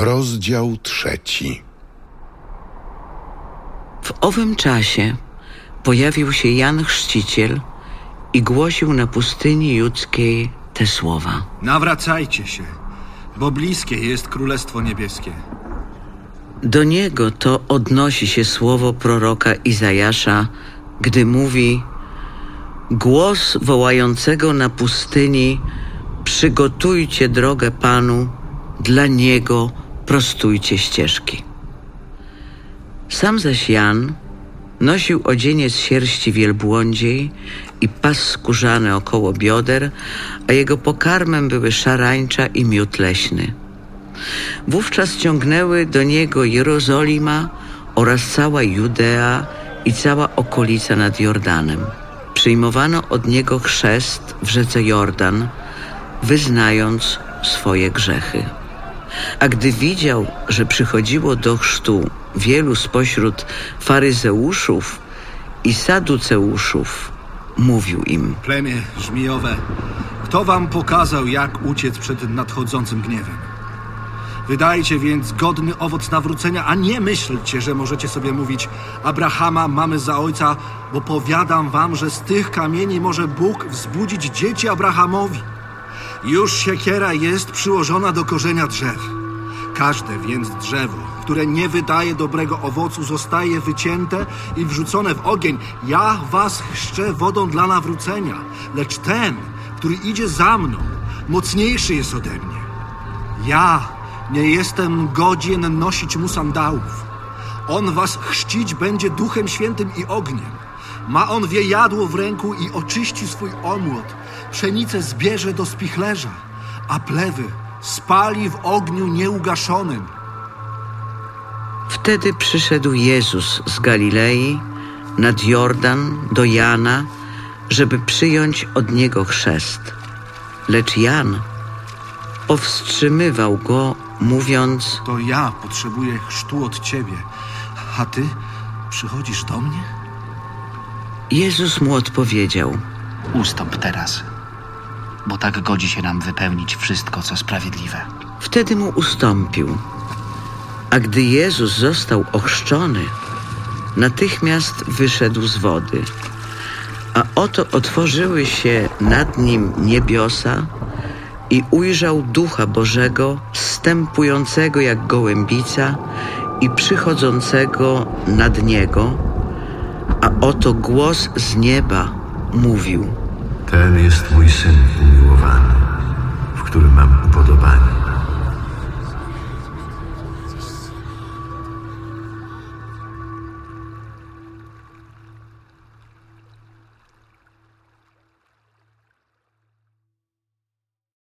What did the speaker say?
Rozdział trzeci. W owym czasie pojawił się Jan Chrzciciel i głosił na pustyni judzkiej te słowa. Nawracajcie się, bo bliskie jest Królestwo Niebieskie. Do niego to odnosi się słowo proroka Izajasza, gdy mówi: Głos wołającego na pustyni: Przygotujcie drogę Panu, dla niego prostujcie ścieżki. Sam zaś Jan nosił odzienie z sierści wielbłądziej i pas skórzany około bioder, a jego pokarmem były szarańcza i miód leśny. Wówczas ciągnęły do niego Jerozolima oraz cała Judea i cała okolica nad Jordanem. Przyjmowano od niego chrzest w rzece Jordan, wyznając swoje grzechy. A gdy widział, że przychodziło do chrztu wielu spośród faryzeuszów i saduceuszów, mówił im: Plemię żmijowe, kto wam pokazał, jak uciec przed nadchodzącym gniewem? Wydajcie więc godny owoc nawrócenia, a nie myślcie, że możecie sobie mówić Abrahama mamy za ojca, bo powiadam wam, że z tych kamieni może Bóg wzbudzić dzieci Abrahamowi. Już siekiera jest przyłożona do korzenia drzew. Każde więc drzewo, które nie wydaje dobrego owocu, zostaje wycięte i wrzucone w ogień. Ja was chrzczę wodą dla nawrócenia, lecz ten, który idzie za mną, mocniejszy jest ode mnie. Ja nie jestem godzien nosić mu sandałów. On was chrzcić będzie duchem świętym i ogniem. Ma on wiejadło w ręku i oczyści swój omłot. Pszenicę zbierze do spichlerza, a plewy spali w ogniu nieugaszonym. Wtedy przyszedł Jezus z Galilei nad Jordan do Jana, żeby przyjąć od niego chrzest. Lecz Jan powstrzymywał go, mówiąc: To ja potrzebuję chrztu od ciebie, a ty przychodzisz do mnie? Jezus mu odpowiedział: Ustąp teraz, bo tak godzi się nam wypełnić wszystko, co sprawiedliwe. Wtedy mu ustąpił. A gdy Jezus został ochrzczony, natychmiast wyszedł z wody. A oto otworzyły się nad nim niebiosa i ujrzał Ducha Bożego, stępującego jak gołębica i przychodzącego nad niego. A oto głos z nieba mówił: Ten jest mój syn umiłowany, w którym mam upodobanie.